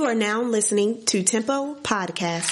You are now listening to Tempo Podcast.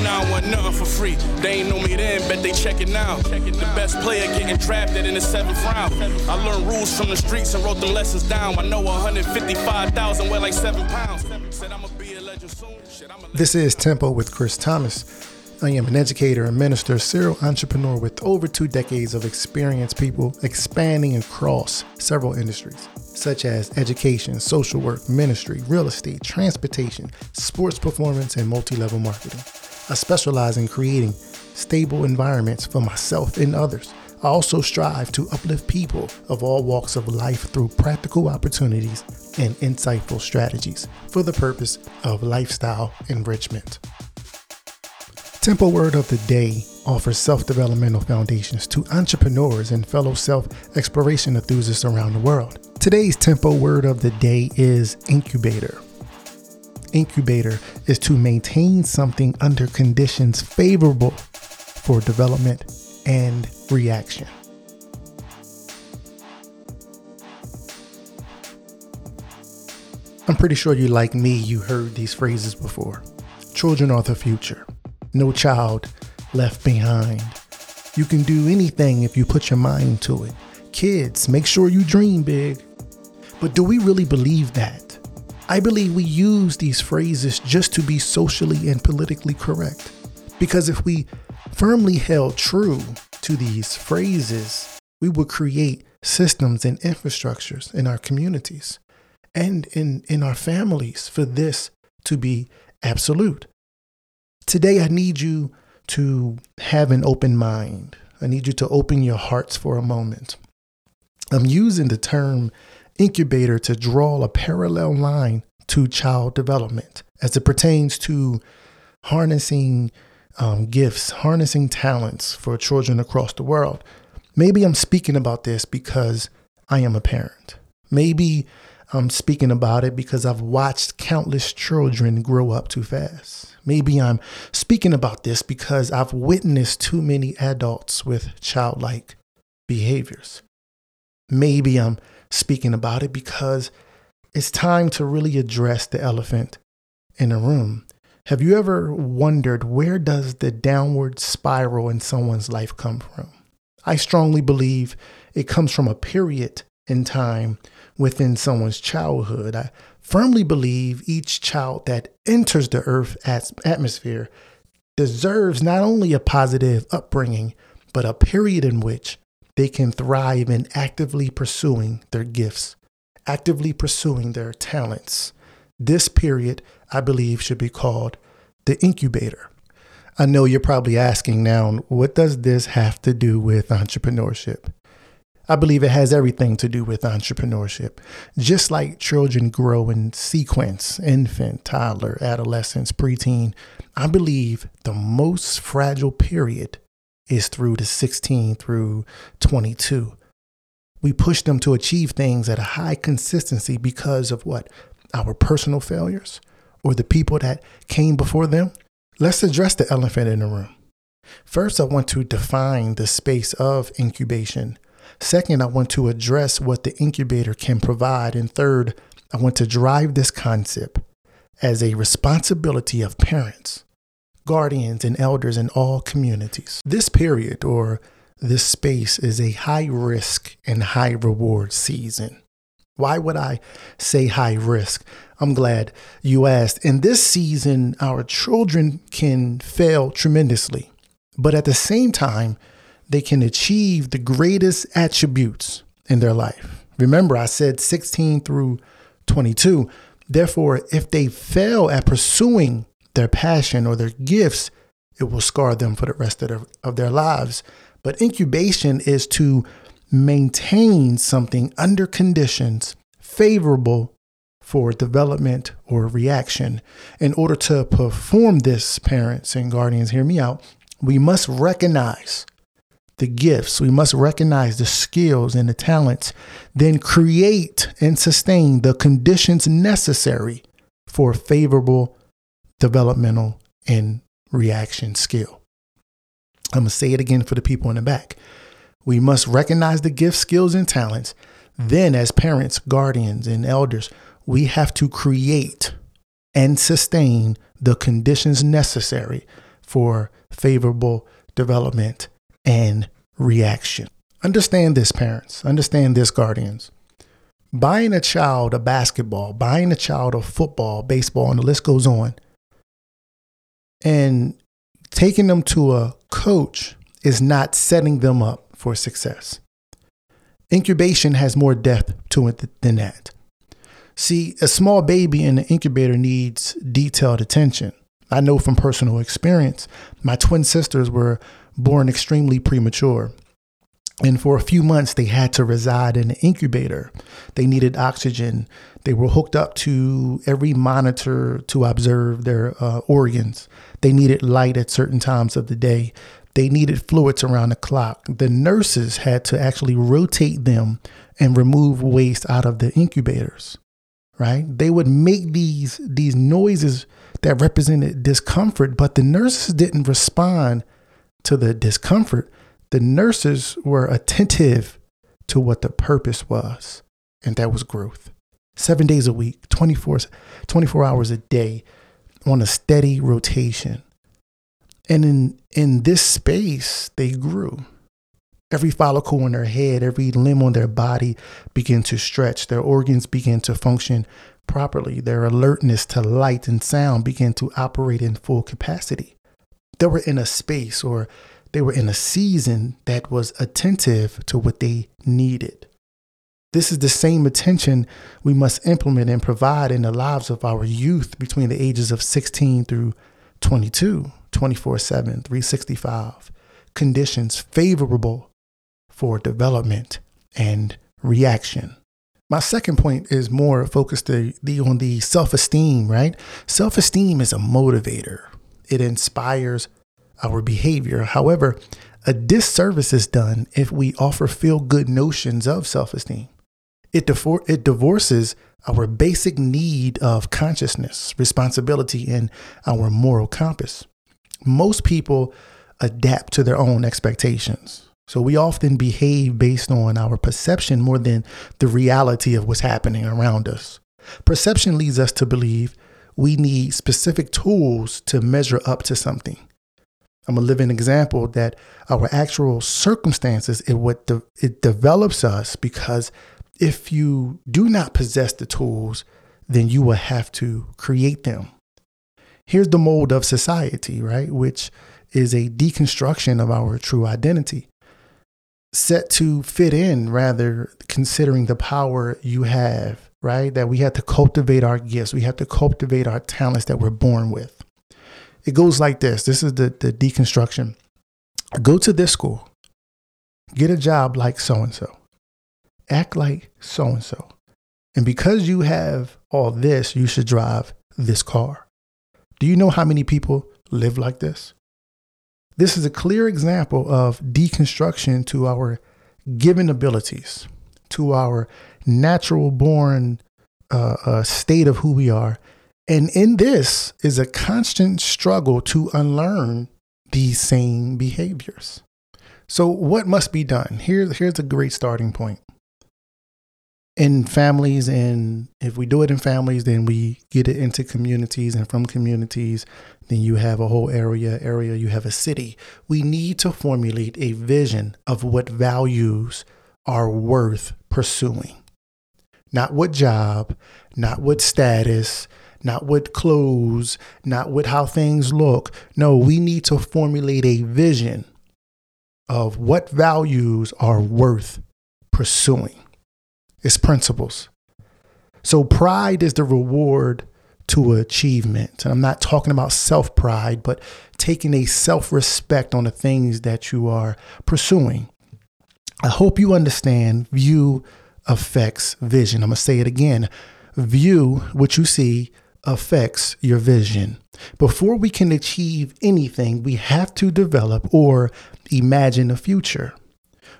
Now I want nothing for free. They ain't know me then, bet they check it now. The best player getting drafted in the seventh round. I learned rules from the streets and wrote them lessons down. I know 155,000 weigh like seven pounds. Said I'ma be a legend soon. Shit, I'm a This is Tempo with Chris Thomas. I am an educator and minister, serial entrepreneur with over two decades of experience, people expanding across several industries, such as education, social work, ministry, real estate, transportation, sports performance, and multi level marketing. I specialize in creating stable environments for myself and others. I also strive to uplift people of all walks of life through practical opportunities and insightful strategies for the purpose of lifestyle enrichment. Tempo Word of the Day offers self developmental foundations to entrepreneurs and fellow self exploration enthusiasts around the world. Today's Tempo Word of the Day is incubator. Incubator is to maintain something under conditions favorable for development and reaction. I'm pretty sure you, like me, you heard these phrases before. Children are the future. No child left behind. You can do anything if you put your mind to it. Kids, make sure you dream big. But do we really believe that? I believe we use these phrases just to be socially and politically correct. Because if we firmly held true to these phrases, we would create systems and infrastructures in our communities and in, in our families for this to be absolute. Today, I need you to have an open mind. I need you to open your hearts for a moment. I'm using the term incubator to draw a parallel line to child development as it pertains to harnessing um, gifts, harnessing talents for children across the world. Maybe I'm speaking about this because I am a parent. Maybe I'm speaking about it because I've watched countless children grow up too fast. Maybe I'm speaking about this because I've witnessed too many adults with childlike behaviors. Maybe I'm speaking about it because it's time to really address the elephant in the room. Have you ever wondered where does the downward spiral in someone's life come from? I strongly believe it comes from a period in time within someone's childhood. I firmly believe each child that enters the earth atmosphere deserves not only a positive upbringing, but a period in which they can thrive in actively pursuing their gifts, actively pursuing their talents. This period, I believe, should be called the incubator. I know you're probably asking now, what does this have to do with entrepreneurship? I believe it has everything to do with entrepreneurship. Just like children grow in sequence, infant, toddler, adolescence, preteen, I believe the most fragile period is through the 16 through 22. We push them to achieve things at a high consistency because of what? Our personal failures or the people that came before them? Let's address the elephant in the room. First, I want to define the space of incubation. Second, I want to address what the incubator can provide. And third, I want to drive this concept as a responsibility of parents, guardians, and elders in all communities. This period or this space is a high risk and high reward season. Why would I say high risk? I'm glad you asked. In this season, our children can fail tremendously, but at the same time, they can achieve the greatest attributes in their life. Remember, I said 16 through 22. Therefore, if they fail at pursuing their passion or their gifts, it will scar them for the rest of their, of their lives. But incubation is to maintain something under conditions favorable for development or reaction. In order to perform this, parents and guardians, hear me out, we must recognize the gifts, we must recognize the skills and the talents, then create and sustain the conditions necessary for favorable developmental and reaction skill. I'm going to say it again for the people in the back. We must recognize the gifts, skills, and talents. Then, as parents, guardians, and elders, we have to create and sustain the conditions necessary for favorable development and reaction. Understand this, parents. Understand this, guardians. Buying a child a basketball, buying a child a football, baseball, and the list goes on, and taking them to a coach is not setting them up for success. Incubation has more depth to it than that. See, a small baby in the incubator needs detailed attention. I know from personal experience, my twin sisters were born extremely premature. And for a few months, they had to reside in an incubator. They needed oxygen. They were hooked up to every monitor to observe their uh, organs. They needed light at certain times of the day. They needed fluids around the clock. The nurses had to actually rotate them and remove waste out of the incubators. Right? They would make these these noises that represented discomfort, but the nurses didn't respond to the discomfort. The nurses were attentive to what the purpose was, and that was growth. Seven days a week, 24, 24 hours a day on a steady rotation. And in, in this space, they grew. Every follicle in their head, every limb on their body began to stretch. Their organs began to function properly. Their alertness to light and sound began to operate in full capacity. They were in a space or they were in a season that was attentive to what they needed. This is the same attention we must implement and provide in the lives of our youth between the ages of 16 through 22, 24 7, 365. Conditions favorable for development and reaction. My second point is more focused the, on the self esteem, right? Self esteem is a motivator, it inspires our behavior. However, a disservice is done if we offer feel good notions of self esteem. It, it divorces our basic need of consciousness, responsibility, and our moral compass. Most people adapt to their own expectations. So we often behave based on our perception more than the reality of what's happening around us. Perception leads us to believe we need specific tools to measure up to something. I'm a living example that our actual circumstances it what de- it develops us because if you do not possess the tools, then you will have to create them. Here's the mold of society, right? Which is a deconstruction of our true identity set to fit in rather considering the power you have, right? That we have to cultivate our gifts, we have to cultivate our talents that we're born with. It goes like this this is the, the deconstruction. Go to this school, get a job like so and so, act like so and so. And because you have all this, you should drive this car. Do you know how many people live like this? This is a clear example of deconstruction to our given abilities, to our natural born uh, uh, state of who we are. And in this is a constant struggle to unlearn these same behaviors. So, what must be done? Here, here's a great starting point in families and if we do it in families then we get it into communities and from communities then you have a whole area area you have a city we need to formulate a vision of what values are worth pursuing not what job not what status not what clothes not what how things look no we need to formulate a vision of what values are worth pursuing it's principles. So pride is the reward to achievement. And I'm not talking about self pride, but taking a self respect on the things that you are pursuing. I hope you understand view affects vision. I'm going to say it again. View what you see affects your vision. Before we can achieve anything, we have to develop or imagine a future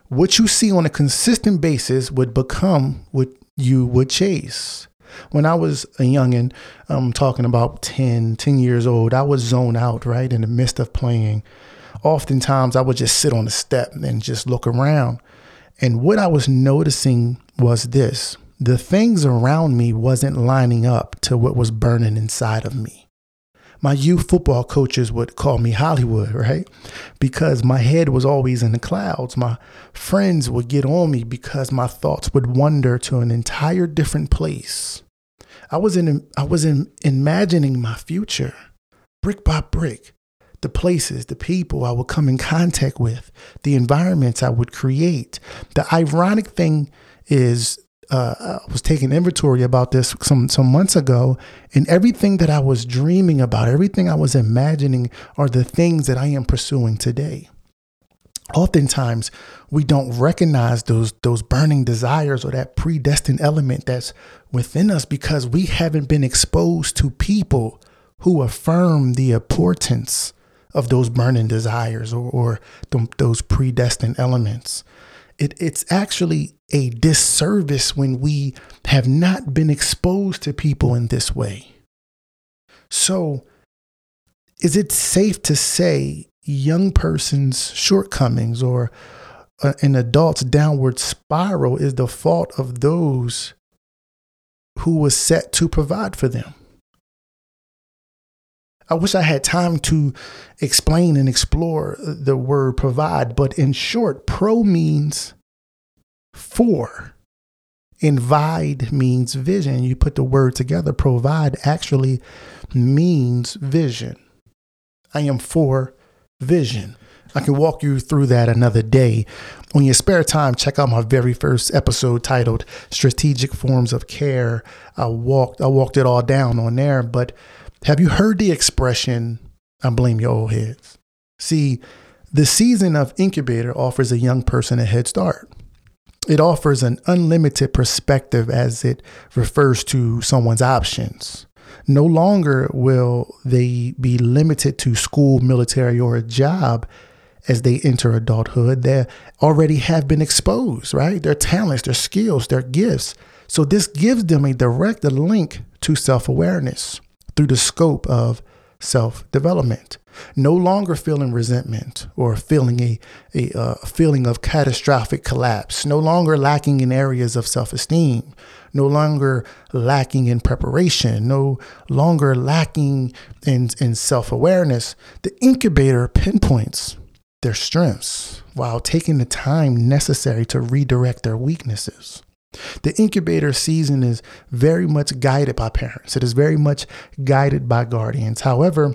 what you see on a consistent basis would become what you would chase. When I was a youngin', I'm talking about 10, 10 years old, I would zone out, right, in the midst of playing. Oftentimes, I would just sit on the step and just look around. And what I was noticing was this the things around me wasn't lining up to what was burning inside of me. My youth football coaches would call me Hollywood, right? Because my head was always in the clouds. My friends would get on me because my thoughts would wander to an entire different place. I was in I was in imagining my future brick by brick. The places, the people I would come in contact with, the environments I would create. The ironic thing is uh, I was taking inventory about this some some months ago, and everything that I was dreaming about, everything I was imagining, are the things that I am pursuing today. Oftentimes, we don't recognize those those burning desires or that predestined element that's within us because we haven't been exposed to people who affirm the importance of those burning desires or, or those predestined elements it, it's actually a disservice when we have not been exposed to people in this way. So, is it safe to say young person's shortcomings or uh, an adult's downward spiral is the fault of those who was set to provide for them? I wish I had time to explain and explore the word provide, but in short, pro means for. Invide means vision. You put the word together, provide actually means vision. I am for vision. I can walk you through that another day. On your spare time, check out my very first episode titled Strategic Forms of Care. I walked I walked it all down on there, but have you heard the expression, I blame your old heads? See, the season of incubator offers a young person a head start. It offers an unlimited perspective as it refers to someone's options. No longer will they be limited to school, military, or a job as they enter adulthood. They already have been exposed, right? Their talents, their skills, their gifts. So this gives them a direct link to self awareness through the scope of self development. No longer feeling resentment or feeling a, a uh, feeling of catastrophic collapse. No longer lacking in areas of self esteem. No longer lacking in preparation. No longer lacking in, in self awareness. The incubator pinpoints their strengths while taking the time necessary to redirect their weaknesses. The incubator season is very much guided by parents. It is very much guided by guardians. However,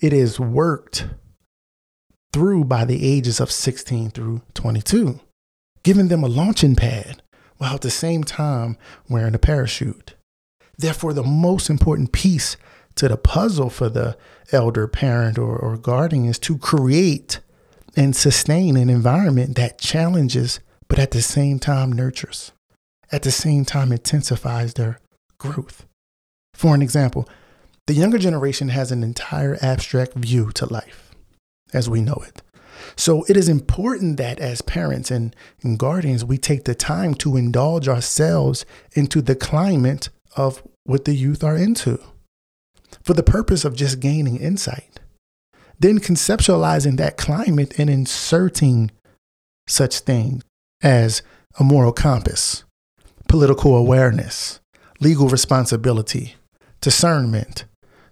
it is worked through by the ages of 16 through 22, giving them a launching pad while at the same time wearing a parachute. Therefore, the most important piece to the puzzle for the elder parent or, or guardian is to create and sustain an environment that challenges but at the same time nurtures, at the same time intensifies their growth. For an example, the younger generation has an entire abstract view to life as we know it. So it is important that as parents and, and guardians, we take the time to indulge ourselves into the climate of what the youth are into for the purpose of just gaining insight. Then conceptualizing that climate and inserting such things as a moral compass, political awareness, legal responsibility, discernment,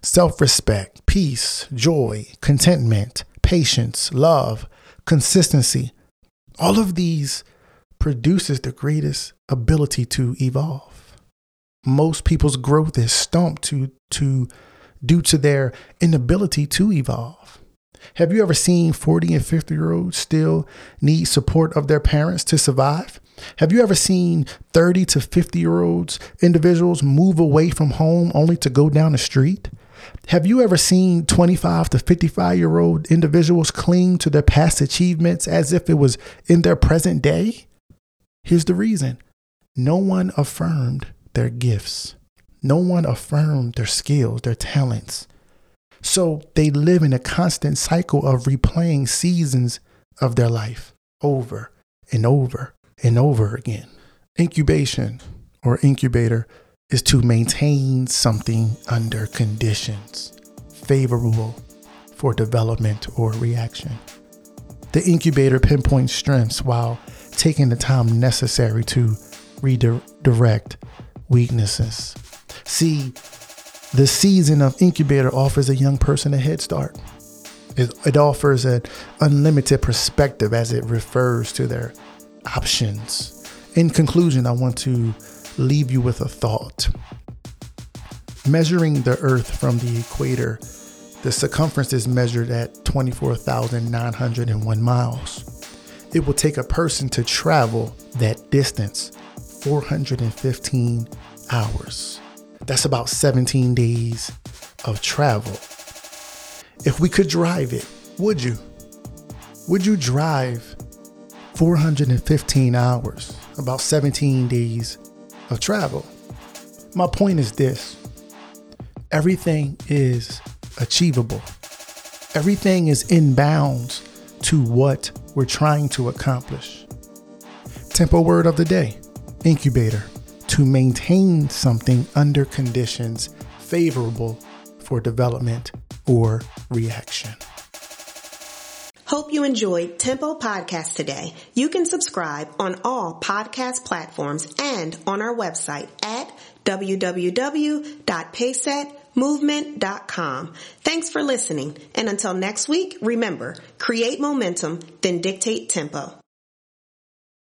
self respect, peace, joy, contentment, patience, love, consistency. All of these produces the greatest ability to evolve. Most people's growth is stumped to, to, due to their inability to evolve. Have you ever seen 40 and 50 year olds still need support of their parents to survive? Have you ever seen 30 to 50 year olds individuals move away from home only to go down the street? Have you ever seen 25 to 55 year old individuals cling to their past achievements as if it was in their present day? Here's the reason no one affirmed their gifts, no one affirmed their skills, their talents. So they live in a constant cycle of replaying seasons of their life over and over and over again. Incubation or incubator is to maintain something under conditions favorable for development or reaction. The incubator pinpoints strengths while taking the time necessary to redirect weaknesses. See, the season of incubator offers a young person a head start. It, it offers an unlimited perspective as it refers to their options. In conclusion, I want to leave you with a thought. Measuring the Earth from the equator, the circumference is measured at 24,901 miles. It will take a person to travel that distance 415 hours. That's about 17 days of travel. If we could drive it, would you? Would you drive 415 hours, about 17 days of travel? My point is this everything is achievable, everything is in bounds to what we're trying to accomplish. Tempo word of the day incubator to maintain something under conditions favorable for development or reaction. Hope you enjoyed Tempo Podcast today. You can subscribe on all podcast platforms and on our website at www.paysetmovement.com. Thanks for listening. And until next week, remember, create momentum, then dictate tempo.